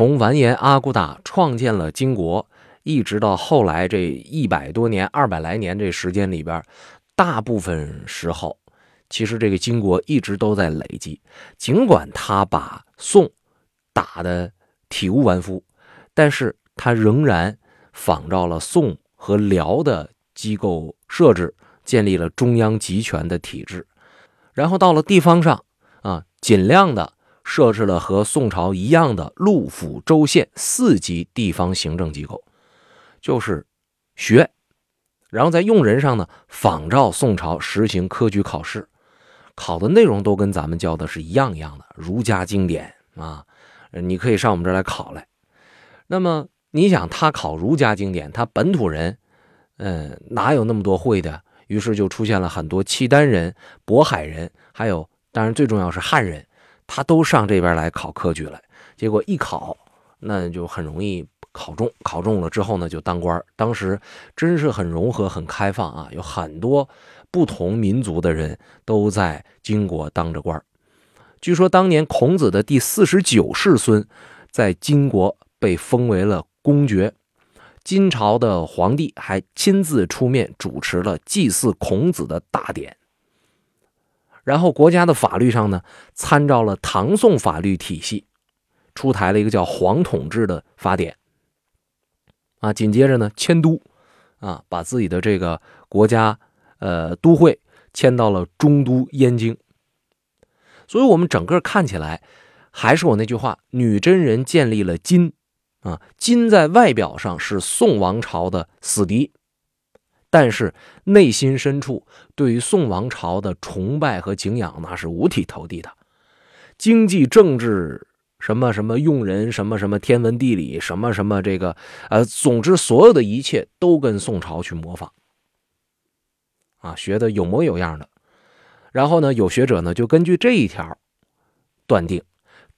从完颜阿骨打创建了金国，一直到后来这一百多年、二百来年这时间里边，大部分时候，其实这个金国一直都在累积。尽管他把宋打得体无完肤，但是他仍然仿照了宋和辽的机构设置，建立了中央集权的体制。然后到了地方上啊，尽量的。设置了和宋朝一样的陆府州县四级地方行政机构，就是学，然后在用人上呢，仿照宋朝实行科举考试，考的内容都跟咱们教的是一样一样的，儒家经典啊，你可以上我们这儿来考来。那么你想，他考儒家经典，他本土人，嗯，哪有那么多会的？于是就出现了很多契丹人、渤海人，还有当然最重要是汉人。他都上这边来考科举来，结果一考，那就很容易考中。考中了之后呢，就当官。当时真是很融合、很开放啊，有很多不同民族的人都在金国当着官。据说当年孔子的第四十九世孙，在金国被封为了公爵，金朝的皇帝还亲自出面主持了祭祀孔子的大典。然后国家的法律上呢，参照了唐宋法律体系，出台了一个叫皇统制的法典。啊，紧接着呢，迁都，啊，把自己的这个国家，呃，都会迁到了中都燕京。所以，我们整个看起来，还是我那句话：女真人建立了金，啊，金在外表上是宋王朝的死敌。但是内心深处对于宋王朝的崇拜和敬仰，那是五体投地的。经济、政治，什么什么用人，什么什么天文地理，什么什么这个，呃，总之所有的一切都跟宋朝去模仿，啊，学的有模有样的。然后呢，有学者呢就根据这一条断定，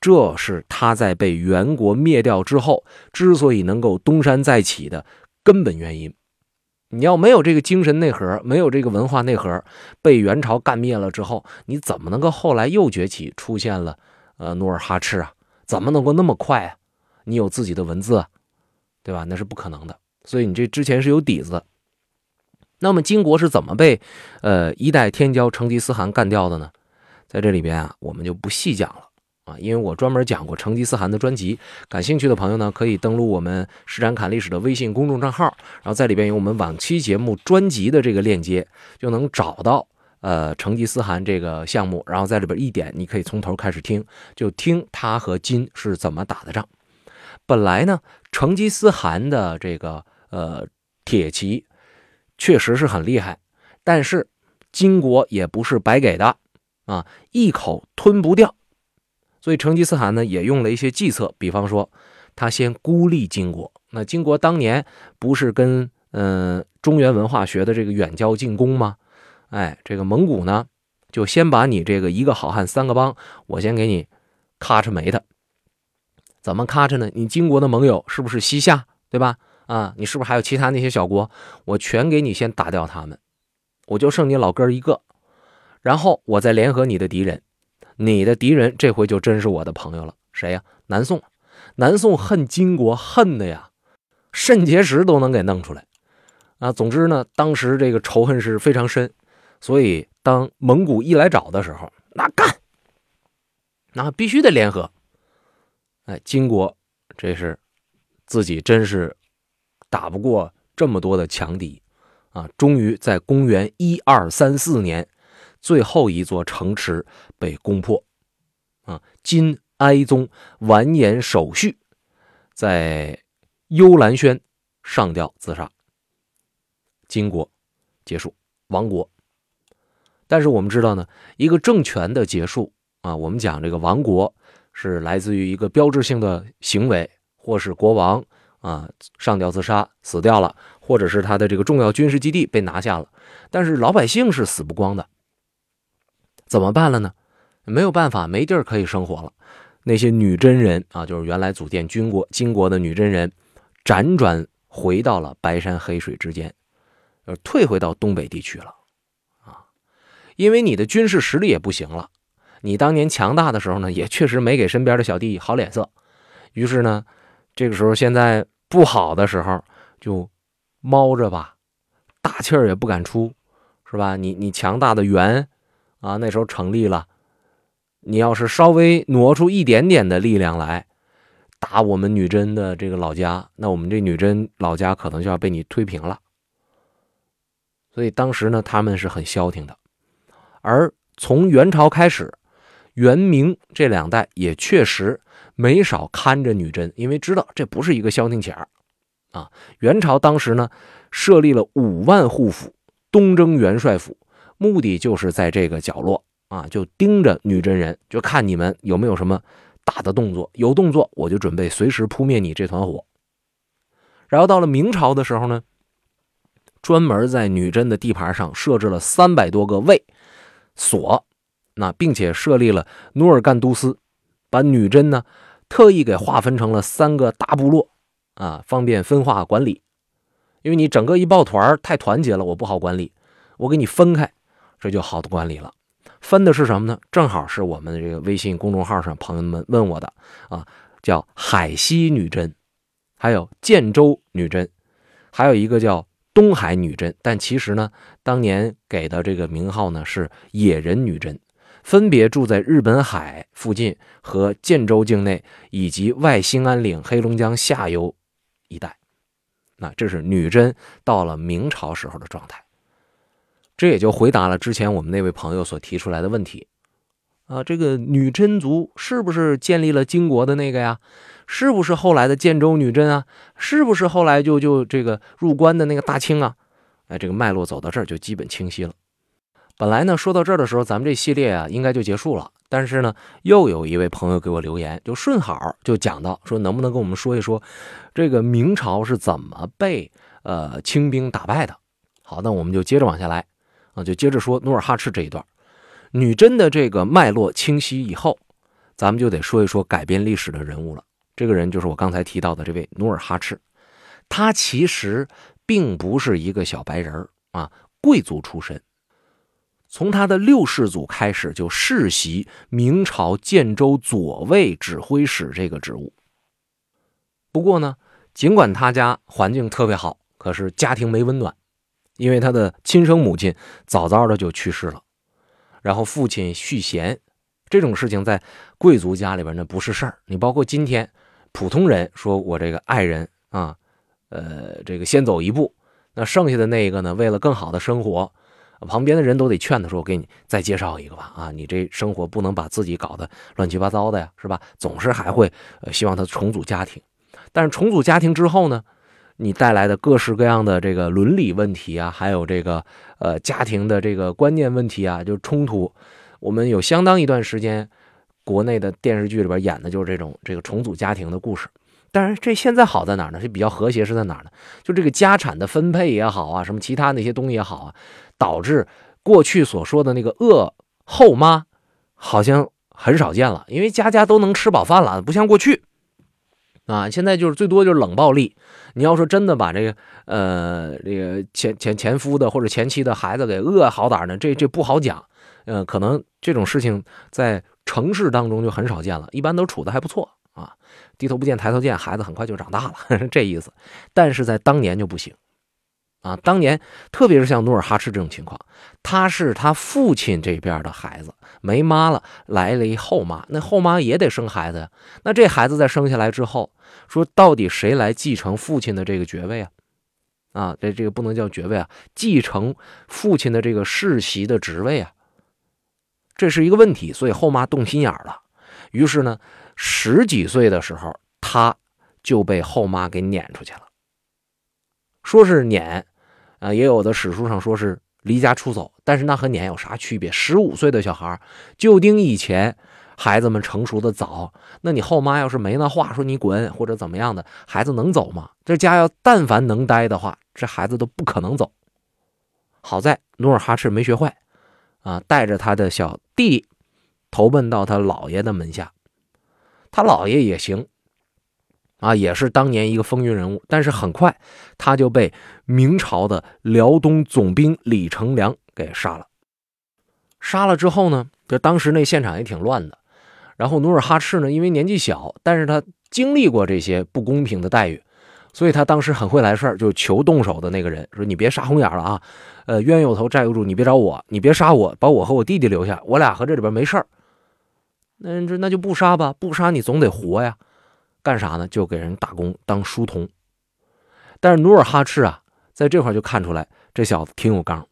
这是他在被元国灭掉之后，之所以能够东山再起的根本原因。你要没有这个精神内核，没有这个文化内核，被元朝干灭了之后，你怎么能够后来又崛起，出现了呃努尔哈赤啊？怎么能够那么快啊？你有自己的文字，对吧？那是不可能的。所以你这之前是有底子。那么金国是怎么被呃一代天骄成吉思汗干掉的呢？在这里边啊，我们就不细讲了。啊，因为我专门讲过成吉思汗的专辑，感兴趣的朋友呢，可以登录我们施展侃历史的微信公众账号，然后在里边有我们往期节目专辑的这个链接，就能找到呃成吉思汗这个项目，然后在里边一点，你可以从头开始听，就听他和金是怎么打的仗。本来呢，成吉思汗的这个呃铁骑确实是很厉害，但是金国也不是白给的啊，一口吞不掉。所以成吉思汗呢也用了一些计策，比方说，他先孤立金国。那金国当年不是跟嗯中原文化学的这个远交近攻吗？哎，这个蒙古呢就先把你这个一个好汉三个帮，我先给你咔嚓没他。怎么咔嚓呢？你金国的盟友是不是西夏，对吧？啊，你是不是还有其他那些小国？我全给你先打掉他们，我就剩你老哥一个，然后我再联合你的敌人。你的敌人这回就真是我的朋友了，谁呀？南宋，南宋恨金国，恨的呀，肾结石都能给弄出来啊！总之呢，当时这个仇恨是非常深，所以当蒙古一来找的时候，那干，那必须得联合。哎，金国这是自己真是打不过这么多的强敌啊！终于在公元一二三四年。最后一座城池被攻破，啊，金哀宗完颜守绪在幽兰轩上吊自杀，金国结束亡国。但是我们知道呢，一个政权的结束啊，我们讲这个亡国是来自于一个标志性的行为，或是国王啊上吊自杀死掉了，或者是他的这个重要军事基地被拿下了，但是老百姓是死不光的。怎么办了呢？没有办法，没地儿可以生活了。那些女真人啊，就是原来组建军国金国的女真人，辗转回到了白山黑水之间，呃，退回到东北地区了啊。因为你的军事实力也不行了，你当年强大的时候呢，也确实没给身边的小弟好脸色。于是呢，这个时候现在不好的时候就猫着吧，大气儿也不敢出，是吧？你你强大的元啊，那时候成立了，你要是稍微挪出一点点的力量来打我们女真的这个老家，那我们这女真老家可能就要被你推平了。所以当时呢，他们是很消停的。而从元朝开始，元明这两代也确实没少看着女真，因为知道这不是一个消停钱儿啊。元朝当时呢，设立了五万户府，东征元帅府，目的就是在这个角落啊，就盯着女真人，就看你们有没有什么大的动作，有动作我就准备随时扑灭你这团火。然后到了明朝的时候呢。专门在女真的地盘上设置了三百多个卫所，那并且设立了努尔干都司，把女真呢特意给划分成了三个大部落，啊，方便分化管理。因为你整个一抱团太团结了，我不好管理，我给你分开，这就好的管理了。分的是什么呢？正好是我们这个微信公众号上朋友们问我的啊，叫海西女真，还有建州女真，还有一个叫。东海女真，但其实呢，当年给的这个名号呢是野人女真，分别住在日本海附近和建州境内，以及外兴安岭、黑龙江下游一带。那这是女真到了明朝时候的状态。这也就回答了之前我们那位朋友所提出来的问题啊，这个女真族是不是建立了金国的那个呀？是不是后来的建州女真啊？是不是后来就就这个入关的那个大清啊？哎，这个脉络走到这儿就基本清晰了。本来呢，说到这儿的时候，咱们这系列啊应该就结束了。但是呢，又有一位朋友给我留言，就顺好就讲到说，能不能跟我们说一说这个明朝是怎么被呃清兵打败的？好，那我们就接着往下来啊，就接着说努尔哈赤这一段。女真的这个脉络清晰以后，咱们就得说一说改变历史的人物了。这个人就是我刚才提到的这位努尔哈赤，他其实并不是一个小白人啊，贵族出身，从他的六世祖开始就世袭明朝建州左卫指挥使这个职务。不过呢，尽管他家环境特别好，可是家庭没温暖，因为他的亲生母亲早早的就去世了，然后父亲续弦，这种事情在贵族家里边那不是事儿。你包括今天。普通人说：“我这个爱人啊，呃，这个先走一步，那剩下的那一个呢？为了更好的生活，旁边的人都得劝他说：‘我给你再介绍一个吧，啊，你这生活不能把自己搞得乱七八糟的呀，是吧？’总是还会呃希望他重组家庭，但是重组家庭之后呢，你带来的各式各样的这个伦理问题啊，还有这个呃家庭的这个观念问题啊，就冲突。我们有相当一段时间。”国内的电视剧里边演的就是这种这个重组家庭的故事，但是这现在好在哪儿呢？是比较和谐是在哪儿呢？就这个家产的分配也好啊，什么其他那些东西也好啊，导致过去所说的那个恶后妈好像很少见了，因为家家都能吃饱饭了，不像过去啊。现在就是最多就是冷暴力。你要说真的把这个呃这个前前前夫的或者前妻的孩子给饿好点呢，这这不好讲。呃，可能这种事情在。城市当中就很少见了，一般都处的还不错啊，低头不见抬头见，孩子很快就长大了，这意思。但是在当年就不行啊，当年特别是像努尔哈赤这种情况，他是他父亲这边的孩子，没妈了，来了一后妈，那后妈也得生孩子呀。那这孩子在生下来之后，说到底谁来继承父亲的这个爵位啊？啊，这这个不能叫爵位啊，继承父亲的这个世袭的职位啊。这是一个问题，所以后妈动心眼了。于是呢，十几岁的时候，他就被后妈给撵出去了。说是撵，啊，也有的史书上说是离家出走。但是那和撵有啥区别？十五岁的小孩，就丁以前孩子们成熟的早，那你后妈要是没那话说你滚或者怎么样的，孩子能走吗？这家要但凡能待的话，这孩子都不可能走。好在努尔哈赤没学坏。啊，带着他的小弟投奔到他姥爷的门下，他姥爷也行，啊，也是当年一个风云人物。但是很快他就被明朝的辽东总兵李成梁给杀了。杀了之后呢，就当时那现场也挺乱的。然后努尔哈赤呢，因为年纪小，但是他经历过这些不公平的待遇，所以他当时很会来事儿，就求动手的那个人说：“你别杀红眼了啊，呃，冤有头债有主，你别找我，你别杀我，把我和我弟弟留下，我俩和这里边没事儿。那这那就不杀吧，不杀你总得活呀，干啥呢？就给人打工当书童。但是努尔哈赤啊，在这块就看出来这小子挺有刚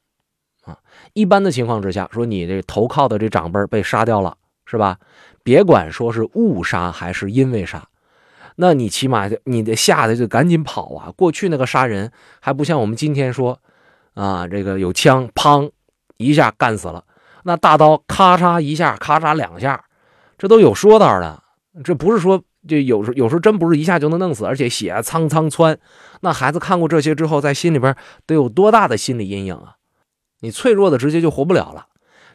啊。一般的情况之下，说你这投靠的这长辈被杀掉了，是吧？别管说是误杀还是因为杀。”那你起码你得吓得就赶紧跑啊！过去那个杀人还不像我们今天说，啊，这个有枪，砰一下干死了；那大刀咔嚓一下，咔嚓两下，这都有说道的。这不是说就有时有时候真不是一下就能弄死，而且血苍苍窜。那孩子看过这些之后，在心里边得有多大的心理阴影啊！你脆弱的直接就活不了了。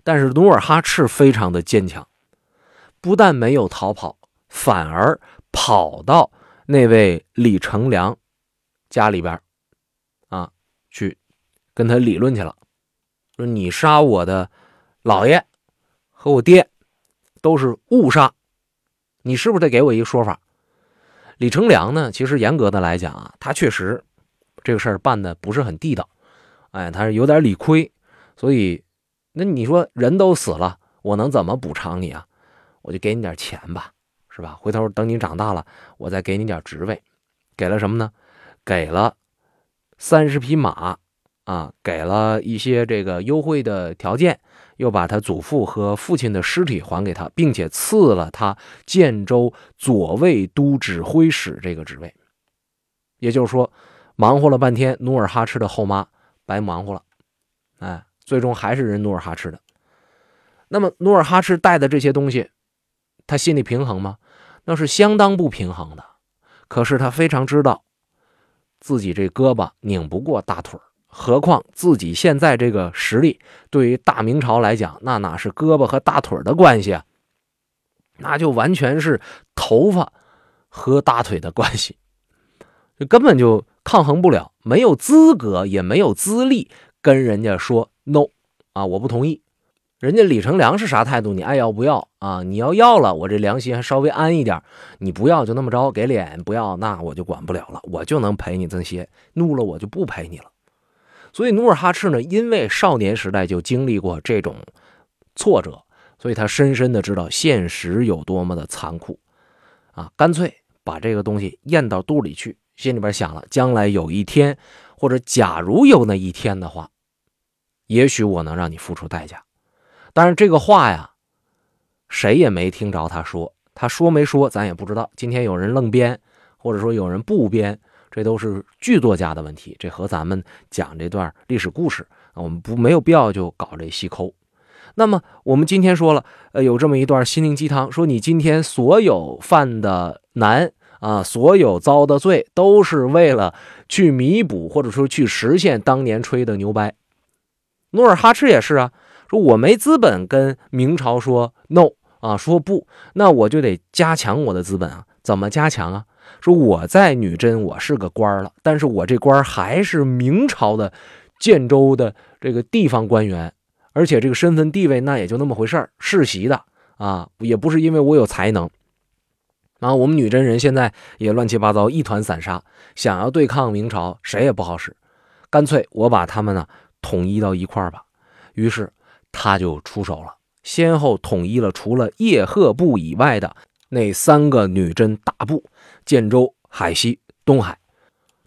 但是努尔哈赤非常的坚强，不但没有逃跑，反而。跑到那位李成梁家里边啊，去跟他理论去了，说你杀我的老爷和我爹都是误杀，你是不是得给我一个说法？李成梁呢，其实严格的来讲啊，他确实这个事儿办的不是很地道，哎，他是有点理亏，所以那你说人都死了，我能怎么补偿你啊？我就给你点钱吧。是吧？回头等你长大了，我再给你点职位。给了什么呢？给了三十匹马啊，给了一些这个优惠的条件，又把他祖父和父亲的尸体还给他，并且赐了他建州左卫都指挥使这个职位。也就是说，忙活了半天，努尔哈赤的后妈白忙活了。哎，最终还是人努尔哈赤的。那么，努尔哈赤带的这些东西，他心里平衡吗？那是相当不平衡的，可是他非常知道，自己这胳膊拧不过大腿何况自己现在这个实力，对于大明朝来讲，那哪是胳膊和大腿的关系啊？那就完全是头发和大腿的关系，就根本就抗衡不了，没有资格，也没有资历跟人家说 no 啊，我不同意。人家李成梁是啥态度？你爱要不要啊？你要要了，我这良心还稍微安一点；你不要就那么着，给脸不要，那我就管不了了，我就能陪你这些。怒了我就不陪你了。所以努尔哈赤呢，因为少年时代就经历过这种挫折，所以他深深的知道现实有多么的残酷啊！干脆把这个东西咽到肚里去，心里边想了，将来有一天，或者假如有那一天的话，也许我能让你付出代价。但是这个话呀，谁也没听着他说。他说没说，咱也不知道。今天有人愣编，或者说有人不编，这都是剧作家的问题。这和咱们讲这段历史故事，我们不没有必要就搞这细抠。那么我们今天说了，呃，有这么一段心灵鸡汤，说你今天所有犯的难啊，所有遭的罪，都是为了去弥补，或者说去实现当年吹的牛掰。努尔哈赤也是啊。说我没资本跟明朝说 no 啊，说不，那我就得加强我的资本啊。怎么加强啊？说我在女真我是个官了，但是我这官还是明朝的建州的这个地方官员，而且这个身份地位那也就那么回事儿，世袭的啊，也不是因为我有才能。然后我们女真人现在也乱七八糟，一团散沙，想要对抗明朝谁也不好使，干脆我把他们呢统一到一块儿吧。于是。他就出手了，先后统一了除了叶赫部以外的那三个女真大部：建州、海西、东海。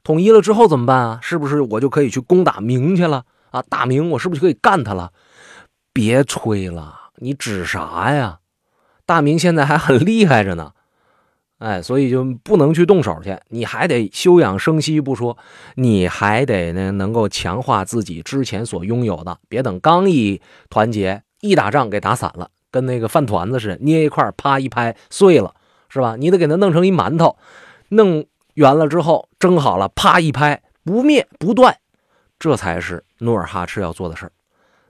统一了之后怎么办啊？是不是我就可以去攻打明去了啊？大明，我是不是可以干他了？别吹了，你指啥呀？大明现在还很厉害着呢。哎，所以就不能去动手去，你还得休养生息不说，你还得呢能够强化自己之前所拥有的，别等刚一团结一打仗给打散了，跟那个饭团子似的，捏一块啪一拍碎了，是吧？你得给它弄成一馒头，弄圆了之后蒸好了，啪一拍不灭不断，这才是努尔哈赤要做的事儿。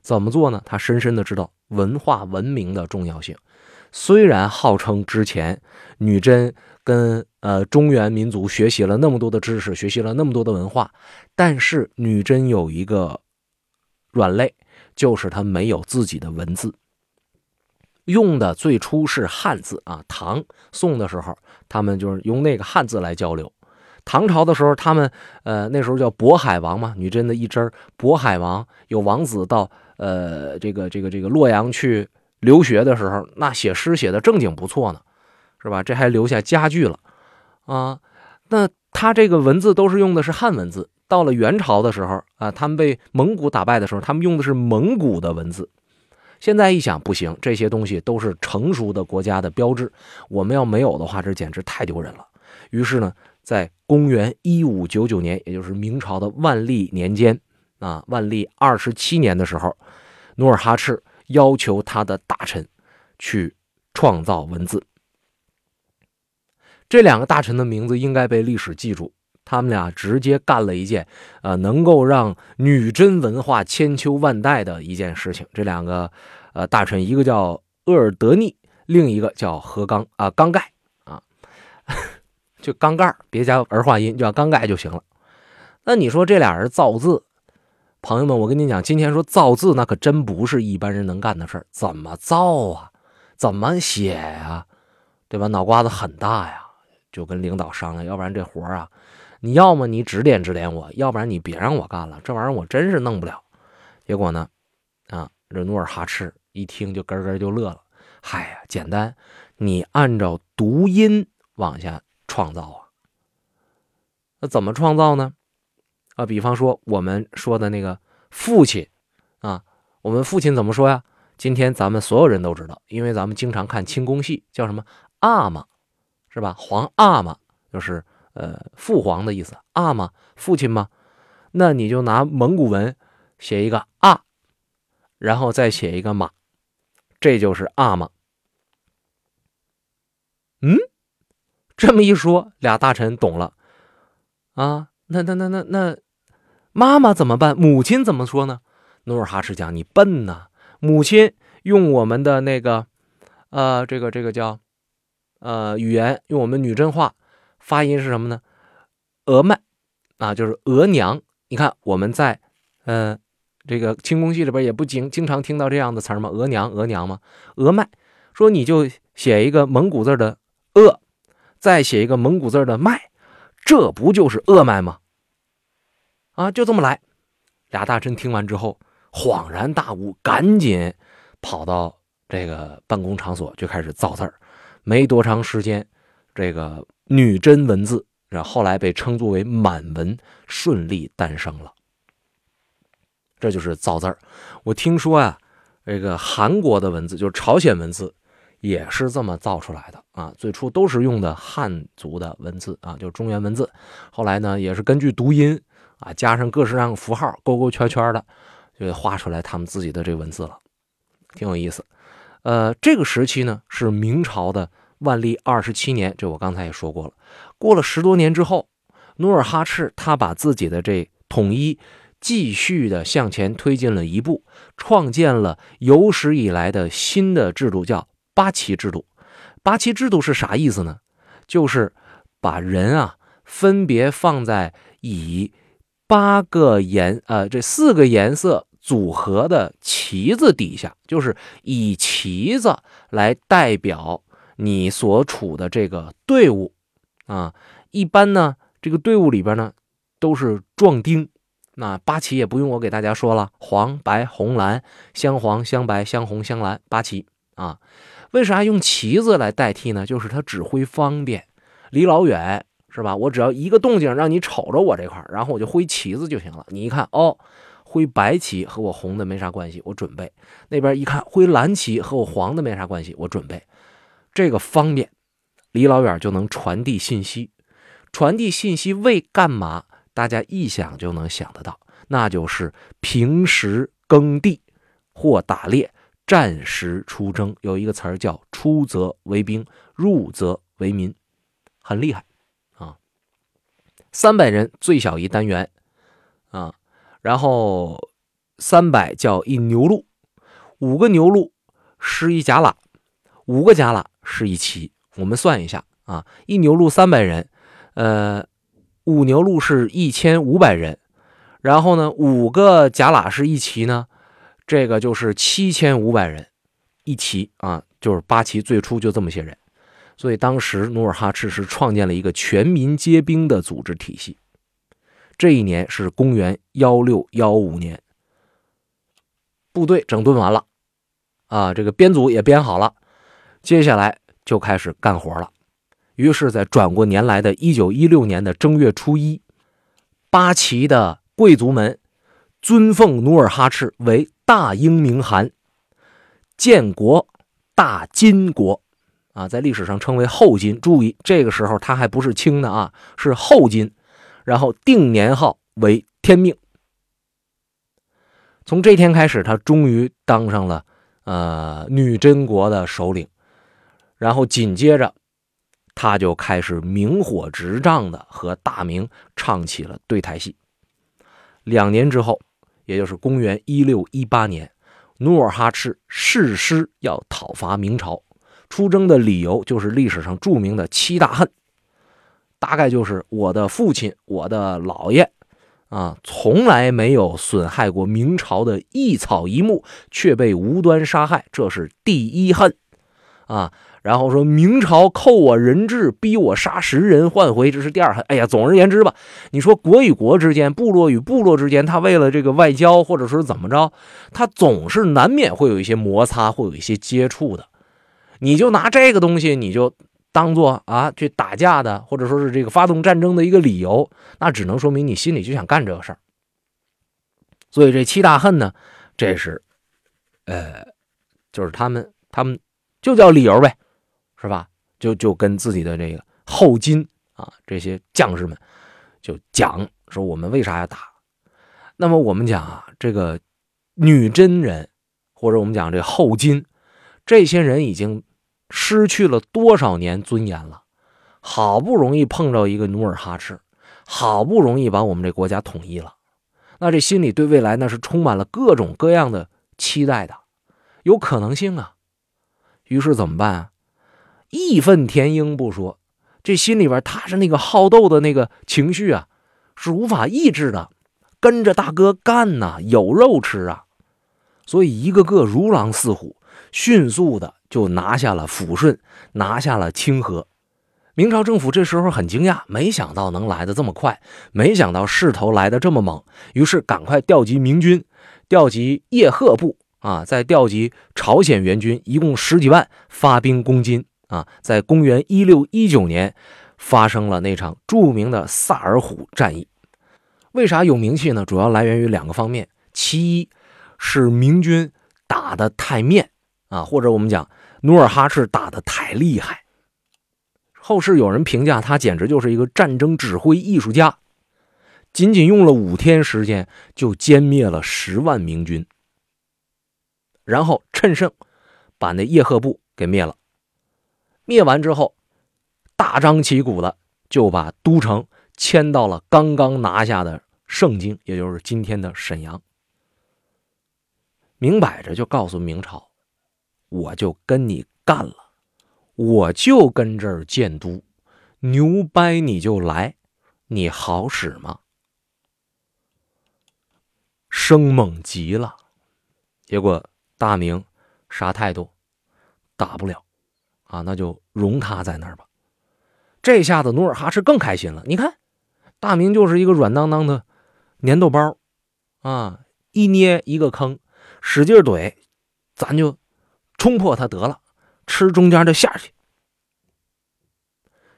怎么做呢？他深深的知道文化文明的重要性。虽然号称之前女真跟呃中原民族学习了那么多的知识，学习了那么多的文化，但是女真有一个软肋，就是她没有自己的文字。用的最初是汉字啊。唐宋的时候，他们就是用那个汉字来交流。唐朝的时候，他们呃那时候叫渤海王嘛，女真的一支渤海王有王子到呃这个这个这个洛阳去留学的时候，那写诗写的正经不错呢，是吧？这还留下家具了啊。那他这个文字都是用的是汉文字。到了元朝的时候啊，他们被蒙古打败的时候，他们用的是蒙古的文字。现在一想不行，这些东西都是成熟的国家的标志，我们要没有的话，这简直太丢人了。于是呢，在公元一五九九年，也就是明朝的万历年间啊，万历二十七年的时候，努尔哈赤要求他的大臣去创造文字。这两个大臣的名字应该被历史记住。他们俩直接干了一件，呃，能够让女真文化千秋万代的一件事情。这两个，呃，大臣，一个叫鄂尔德尼，另一个叫何刚啊，刚盖啊，就刚盖别加儿化音，叫刚盖就行了。那你说这俩人造字，朋友们，我跟你讲，今天说造字，那可真不是一般人能干的事儿。怎么造啊？怎么写呀？对吧？脑瓜子很大呀，就跟领导商量，要不然这活啊。你要么你指点指点我，要不然你别让我干了。这玩意儿我真是弄不了。结果呢，啊，这努尔哈赤一听就咯咯就乐了。嗨呀，简单，你按照读音往下创造啊。那怎么创造呢？啊，比方说我们说的那个父亲啊，我们父亲怎么说呀？今天咱们所有人都知道，因为咱们经常看清宫戏，叫什么阿玛，是吧？皇阿玛就是。呃，父皇的意思，阿吗？父亲吗？那你就拿蒙古文写一个阿，然后再写一个马，这就是阿吗？嗯，这么一说，俩大臣懂了啊。那那那那那，妈妈怎么办？母亲怎么说呢？努尔哈赤讲：“你笨呐，母亲用我们的那个，呃，这个这个叫，呃，语言用我们女真话。”发音是什么呢？额麦啊，就是额娘。你看我们在呃这个清宫戏里边也不经经常听到这样的词儿吗？额娘，额娘吗？额麦，说你就写一个蒙古字的额，再写一个蒙古字的麦，这不就是额麦吗？啊，就这么来。俩大臣听完之后恍然大悟，赶紧跑到这个办公场所就开始造字儿。没多长时间，这个。女真文字，然后来被称作为满文，顺利诞生了。这就是造字儿。我听说啊，这个韩国的文字，就是朝鲜文字，也是这么造出来的啊。最初都是用的汉族的文字啊，就是中原文字。后来呢，也是根据读音啊，加上各式各样的符号，勾勾圈圈的，就画出来他们自己的这文字了，挺有意思。呃，这个时期呢，是明朝的。万历二十七年，这我刚才也说过了。过了十多年之后，努尔哈赤他把自己的这统一继续的向前推进了一步，创建了有史以来的新的制度，叫八旗制度。八旗制度是啥意思呢？就是把人啊分别放在以八个颜呃这四个颜色组合的旗子底下，就是以旗子来代表。你所处的这个队伍啊，一般呢，这个队伍里边呢都是壮丁。那八旗也不用我给大家说了，黄、白、红、蓝，镶黄、镶白、镶红、镶蓝，八旗啊。为啥用旗子来代替呢？就是它指挥方便，离老远是吧？我只要一个动静让你瞅着我这块然后我就挥旗子就行了。你一看哦，挥白旗和我红的没啥关系，我准备。那边一看挥蓝旗和我黄的没啥关系，我准备。这个方便，离老远就能传递信息。传递信息为干嘛？大家一想就能想得到，那就是平时耕地或打猎，战时出征。有一个词儿叫“出则为兵，入则为民”，很厉害啊。三百人最小一单元啊，然后三百叫一牛录，五个牛录是一甲喇，五个甲喇。是一旗，我们算一下啊，一牛录三百人，呃，五牛录是一千五百人，然后呢，五个甲喇是一旗呢，这个就是七千五百人，一旗啊，就是八旗最初就这么些人，所以当时努尔哈赤是创建了一个全民皆兵的组织体系。这一年是公元幺六幺五年，部队整顿完了，啊，这个编组也编好了，接下来就开始干活了。于是，在转过年来的一九一六年的正月初一，八旗的贵族们尊奉努尔哈赤为大英明汗，建国大金国，啊，在历史上称为后金。注意，这个时候他还不是清的啊，是后金。然后定年号为天命。从这天开始，他终于当上了呃女真国的首领。然后紧接着，他就开始明火执仗的和大明唱起了对台戏。两年之后，也就是公元一六一八年，努尔哈赤誓师要讨伐明朝，出征的理由就是历史上著名的七大恨。大概就是我的父亲，我的姥爷，啊，从来没有损害过明朝的一草一木，却被无端杀害，这是第一恨，啊，然后说明朝扣我人质，逼我杀十人换回，这是第二恨。哎呀，总而言之吧，你说国与国之间，部落与部落之间，他为了这个外交，或者说怎么着，他总是难免会有一些摩擦，会有一些接触的。你就拿这个东西，你就。当做啊去打架的，或者说是这个发动战争的一个理由，那只能说明你心里就想干这个事儿。所以这七大恨呢，这是，呃，就是他们他们就叫理由呗，是吧？就就跟自己的这个后金啊这些将士们就讲说我们为啥要打。那么我们讲啊，这个女真人或者我们讲这后金这些人已经。失去了多少年尊严了？好不容易碰着一个努尔哈赤，好不容易把我们这国家统一了，那这心里对未来那是充满了各种各样的期待的，有可能性啊。于是怎么办啊？义愤填膺不说，这心里边他是那个好斗的那个情绪啊，是无法抑制的，跟着大哥干呐，有肉吃啊。所以一个个如狼似虎，迅速的。就拿下了抚顺，拿下了清河。明朝政府这时候很惊讶，没想到能来的这么快，没想到势头来的这么猛，于是赶快调集明军，调集叶赫部啊，再调集朝鲜援军，一共十几万，发兵攻金啊。在公元一六一九年，发生了那场著名的萨尔浒战役。为啥有名气呢？主要来源于两个方面，其一是明军打的太面啊，或者我们讲。努尔哈赤打的太厉害，后世有人评价他简直就是一个战争指挥艺术家，仅仅用了五天时间就歼灭了十万明军，然后趁胜把那叶赫部给灭了。灭完之后，大张旗鼓的就把都城迁到了刚刚拿下的盛京，也就是今天的沈阳，明摆着就告诉明朝。我就跟你干了，我就跟这儿建都，牛掰你就来，你好使吗？生猛极了，结果大明啥态度？打不了啊，那就容他在那儿吧。这下子努尔哈赤更开心了，你看，大明就是一个软当当的粘豆包啊，一捏一个坑，使劲怼，咱就。冲破他得了，吃中间的馅去。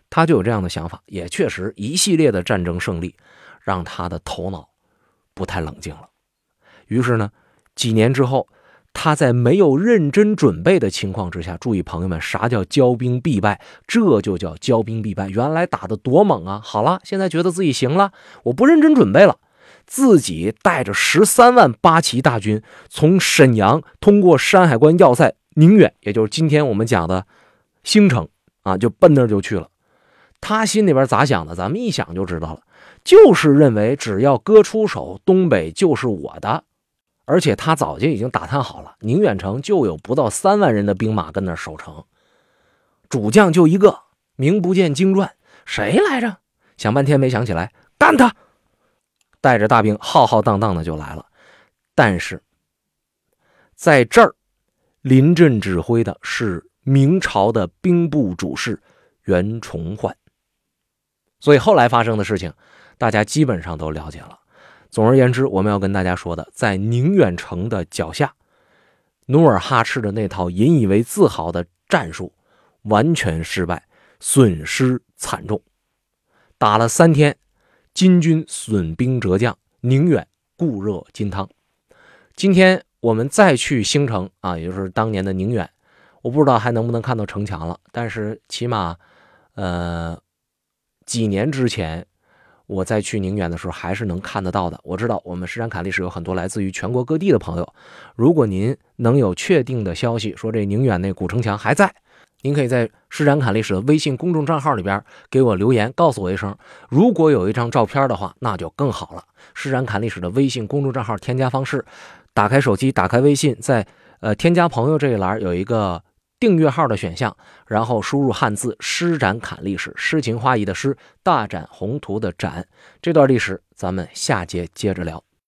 他就有这样的想法，也确实一系列的战争胜利，让他的头脑不太冷静了。于是呢，几年之后，他在没有认真准备的情况之下，注意朋友们，啥叫骄兵必败？这就叫骄兵必败。原来打的多猛啊！好了，现在觉得自己行了，我不认真准备了，自己带着十三万八旗大军，从沈阳通过山海关要塞。宁远，也就是今天我们讲的兴城啊，就奔那儿就去了。他心里边咋想的？咱们一想就知道了，就是认为只要哥出手，东北就是我的。而且他早就已经打探好了，宁远城就有不到三万人的兵马跟那守城，主将就一个，名不见经传，谁来着？想半天没想起来，干他！带着大兵浩浩荡荡的就来了。但是在这儿。临阵指挥的是明朝的兵部主事袁崇焕。所以后来发生的事情，大家基本上都了解了。总而言之，我们要跟大家说的，在宁远城的脚下，努尔哈赤的那套引以为自豪的战术完全失败，损失惨重。打了三天，金军损兵折将，宁远固若金汤。今天我们再去兴城啊，也就是当年的宁远，我不知道还能不能看到城墙了，但是起码，呃，几年之前。我在去宁远的时候，还是能看得到的。我知道我们施展侃历史有很多来自于全国各地的朋友。如果您能有确定的消息，说这宁远那古城墙还在，您可以在施展侃历史的微信公众账号里边给我留言，告诉我一声。如果有一张照片的话，那就更好了。施展侃历史的微信公众账号添加方式：打开手机，打开微信，在呃添加朋友这一栏有一个。订阅号的选项，然后输入汉字“施展侃历史”，诗情画意的诗，大展宏图的展。这段历史，咱们下节接着聊。